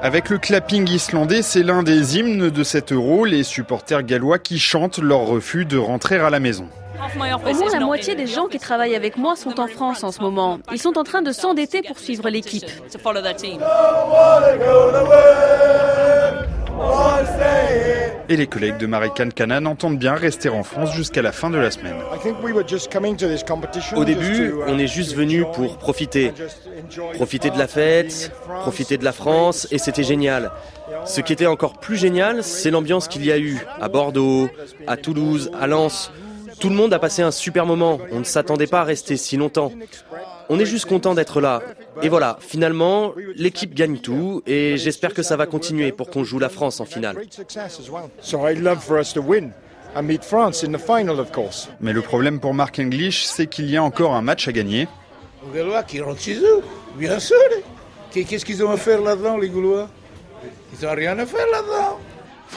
Avec le clapping islandais, c'est l'un des hymnes de cet euro, les supporters gallois qui chantent leur refus de rentrer à la maison. Au moins la moitié des gens qui travaillent avec moi sont en France en ce moment. Ils sont en train de s'endetter pour suivre l'équipe. Et les collègues de Marikan Kanan entendent bien rester en France jusqu'à la fin de la semaine. Au début, on est juste venu pour profiter. Profiter de la fête, profiter de la France, et c'était génial. Ce qui était encore plus génial, c'est l'ambiance qu'il y a eu à Bordeaux, à Toulouse, à Lens. Tout le monde a passé un super moment. On ne s'attendait pas à rester si longtemps. On est juste content d'être là. Et voilà, finalement, l'équipe gagne tout et j'espère que ça va continuer pour qu'on joue la France en finale. Mais le problème pour Mark English, c'est qu'il y a encore un match à gagner. Les Gaulois qui rentrent chez eux, bien sûr. Qu'est-ce qu'ils ont à faire là-dedans, les Gaulois? Ils n'ont rien à faire là-dedans.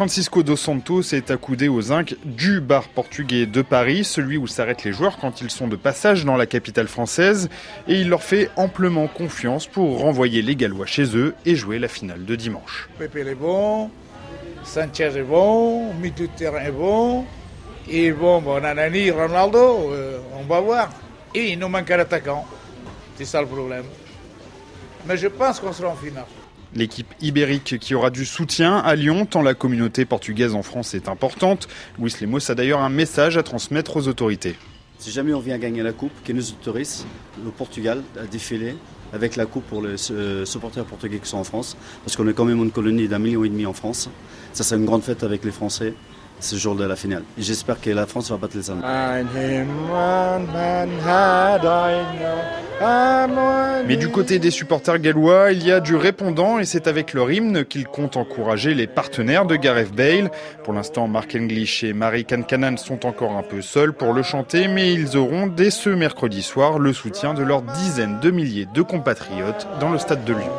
Francisco dos Santos est accoudé au zinc du bar portugais de Paris, celui où s'arrêtent les joueurs quand ils sont de passage dans la capitale française, et il leur fait amplement confiance pour renvoyer les Gallois chez eux et jouer la finale de dimanche. Pepe est bon, Sanchez est bon, milieu de terrain est bon, et bon, bon Nanani, Ronaldo, euh, on va voir. Et il nous manque un attaquant, c'est ça le problème. Mais je pense qu'on sera en finale. L'équipe ibérique qui aura du soutien à Lyon, tant la communauté portugaise en France est importante. Luis Lemos a d'ailleurs un message à transmettre aux autorités. Si jamais on vient gagner la coupe, qui nous autorise le Portugal à défiler avec la coupe pour les supporters portugais qui sont en France, parce qu'on est quand même une colonie d'un million et demi en France. Ça, c'est une grande fête avec les Français ce jour de la finale. Et j'espère que la France va battre les Allemands. Mais du côté des supporters gallois, il y a du répondant et c'est avec leur hymne qu'ils comptent encourager les partenaires de Gareth Bale. Pour l'instant, Mark English et Marie Kankanan sont encore un peu seuls pour le chanter, mais ils auront dès ce mercredi soir le soutien de leurs dizaines de milliers de compatriotes dans le stade de Lyon.